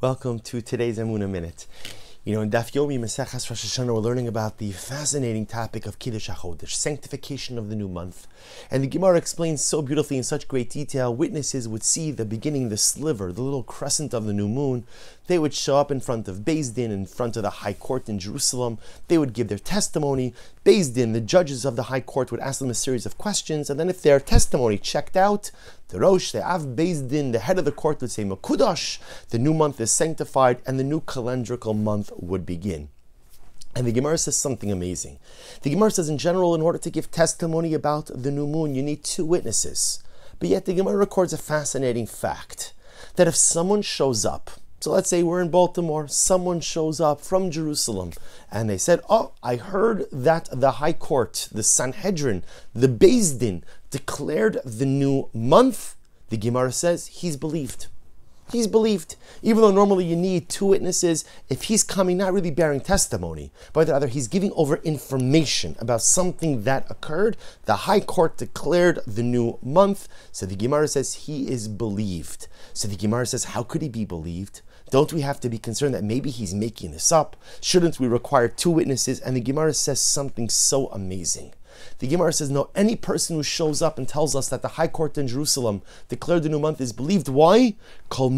Welcome to today's Emuna Minute. You know, in Daf Yomi Maseches Rosh Hashanah, we're learning about the fascinating topic of Kiddush HaChodesh, sanctification of the new month. And the Gemara explains so beautifully in such great detail, witnesses would see the beginning, the sliver, the little crescent of the new moon. They would show up in front of Beis Din, in front of the High Court in Jerusalem. They would give their testimony. Beis Din, the judges of the High Court, would ask them a series of questions. And then if their testimony checked out, the Rosh, the Av Beis Din, the head of the court would say, Makudash, the new month is sanctified, and the new calendrical month would begin. And the Gemara says something amazing. The Gemara says, in general, in order to give testimony about the new moon, you need two witnesses. But yet the Gemara records a fascinating fact that if someone shows up, so let's say we're in Baltimore, someone shows up from Jerusalem and they said, Oh, I heard that the High Court, the Sanhedrin, the Beis Din declared the new month. The Gemara says he's believed. He's believed. Even though normally you need two witnesses, if he's coming not really bearing testimony, but rather he's giving over information about something that occurred, the High Court declared the new month. So the Gemara says he is believed. So the Gemara says, How could he be believed? Don't we have to be concerned that maybe he's making this up? Shouldn't we require two witnesses? And the Gemara says something so amazing. The Gemara says, no, any person who shows up and tells us that the High Court in Jerusalem declared the new month is believed. Why? Lo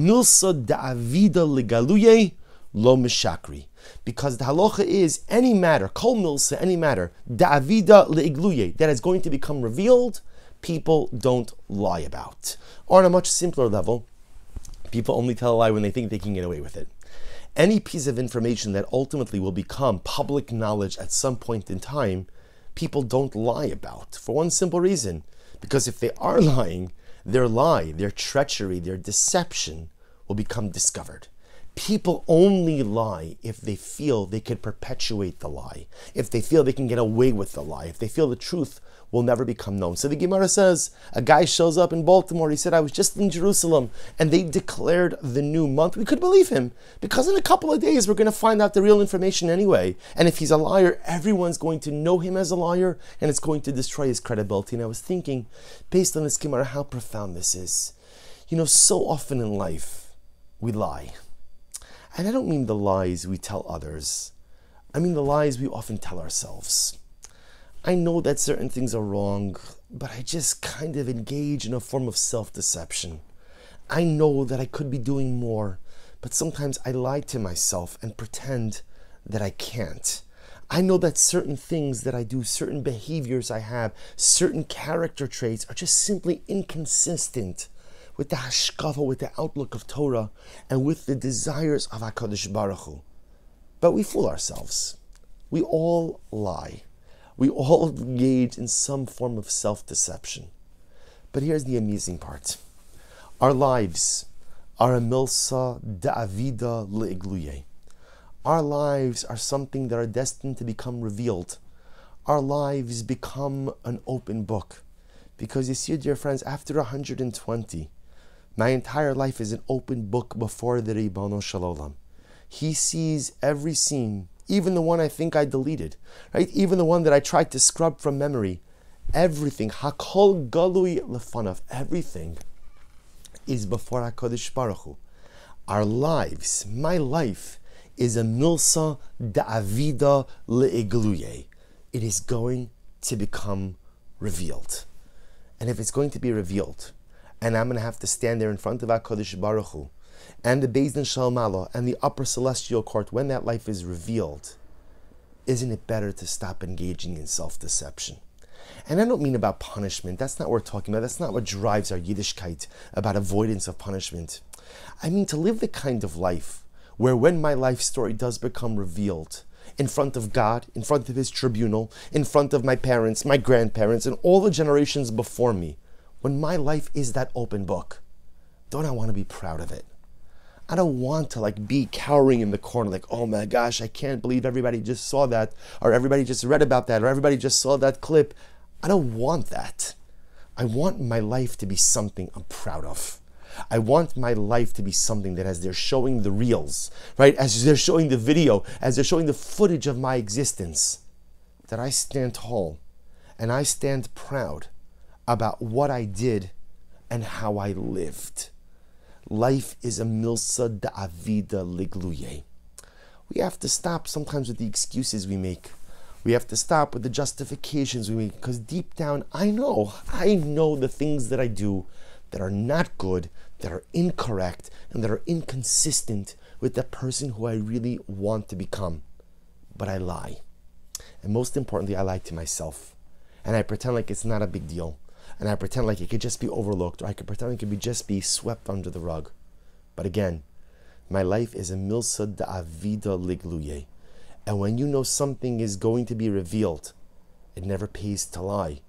mishakri. Because the halacha is any matter, kol milsa, any matter, da'avida leigluye, that is going to become revealed, people don't lie about. Or on a much simpler level, People only tell a lie when they think they can get away with it. Any piece of information that ultimately will become public knowledge at some point in time, people don't lie about for one simple reason. Because if they are lying, their lie, their treachery, their deception will become discovered. People only lie if they feel they can perpetuate the lie, if they feel they can get away with the lie, if they feel the truth will never become known. So the Gemara says a guy shows up in Baltimore. He said, I was just in Jerusalem and they declared the new month. We could believe him because in a couple of days we're going to find out the real information anyway. And if he's a liar, everyone's going to know him as a liar and it's going to destroy his credibility. And I was thinking, based on this Gemara, how profound this is. You know, so often in life we lie. And I don't mean the lies we tell others. I mean the lies we often tell ourselves. I know that certain things are wrong, but I just kind of engage in a form of self deception. I know that I could be doing more, but sometimes I lie to myself and pretend that I can't. I know that certain things that I do, certain behaviors I have, certain character traits are just simply inconsistent with the hashkafa, with the outlook of Torah, and with the desires of HaKadosh Baruch Hu. But we fool ourselves. We all lie. We all engage in some form of self deception. But here's the amusing part our lives are a milsa da'avida le'igluye. Our lives are something that are destined to become revealed. Our lives become an open book. Because you see, dear friends, after 120, my entire life is an open book before the Ribbono Shel Olam. He sees every scene even the one I think I deleted, right? Even the one that I tried to scrub from memory. Everything, hakol galui lefanav, everything is before HaKadosh Baruch Hu. Our lives, my life, is a milsa da'avida le'igluye. It is going to become revealed. And if it's going to be revealed, and I'm going to have to stand there in front of HaKadosh Baruch Hu, and the Beis Din shel Maalah and the upper celestial court, when that life is revealed, isn't it better to stop engaging in self deception? And I don't mean about punishment. That's not what we're talking about. That's not what drives our Yiddishkeit about avoidance of punishment. I mean to live the kind of life where when my life story does become revealed, in front of God, in front of His tribunal, in front of my parents, my grandparents, and all the generations before me, when my life is that open book, don't I want to be proud of it? I don't want to like be cowering in the corner, like, oh my gosh, I can't believe everybody just saw that, or everybody just read about that, or everybody just saw that clip. I don't want that. I want my life to be something I'm proud of. I want my life to be something that as they're showing the reels, right, as they're showing the video, as they're showing the footage of my existence, that I stand tall and I stand proud about what I did and how I lived. Life is a milsa da'avida ligluye. We have to stop sometimes with the excuses we make. We have to stop with the justifications we make because deep down, I know, I know the things that I do that are not good, that are incorrect, and that are inconsistent with the person who I really want to become. But I lie. And most importantly, I lie to myself. And I pretend like it's not a big deal and I pretend like it could just be overlooked, or I could pretend it could be just be swept under the rug. But again, my life is a milsa avida ligluye. And when you know something is going to be revealed, it never pays to lie.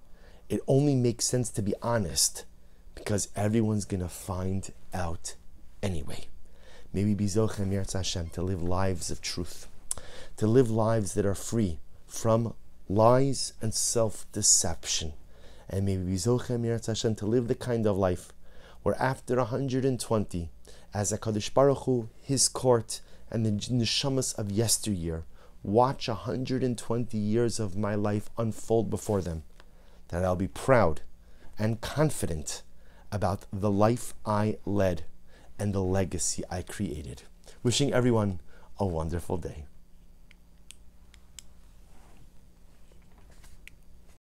It only makes sense to be honest because everyone's going to find out anyway. Maybe be Zochem Hashem to live lives of truth, to live lives that are free from lies and self deception and maybe be Zochem Hashem to live the kind of life where after 120, as HaKadosh Baruch Hu, His court, and the neshamas of yesteryear watch 120 years of my life unfold before them, that I'll be proud and confident about the life I led and the legacy I created. Wishing everyone a wonderful day.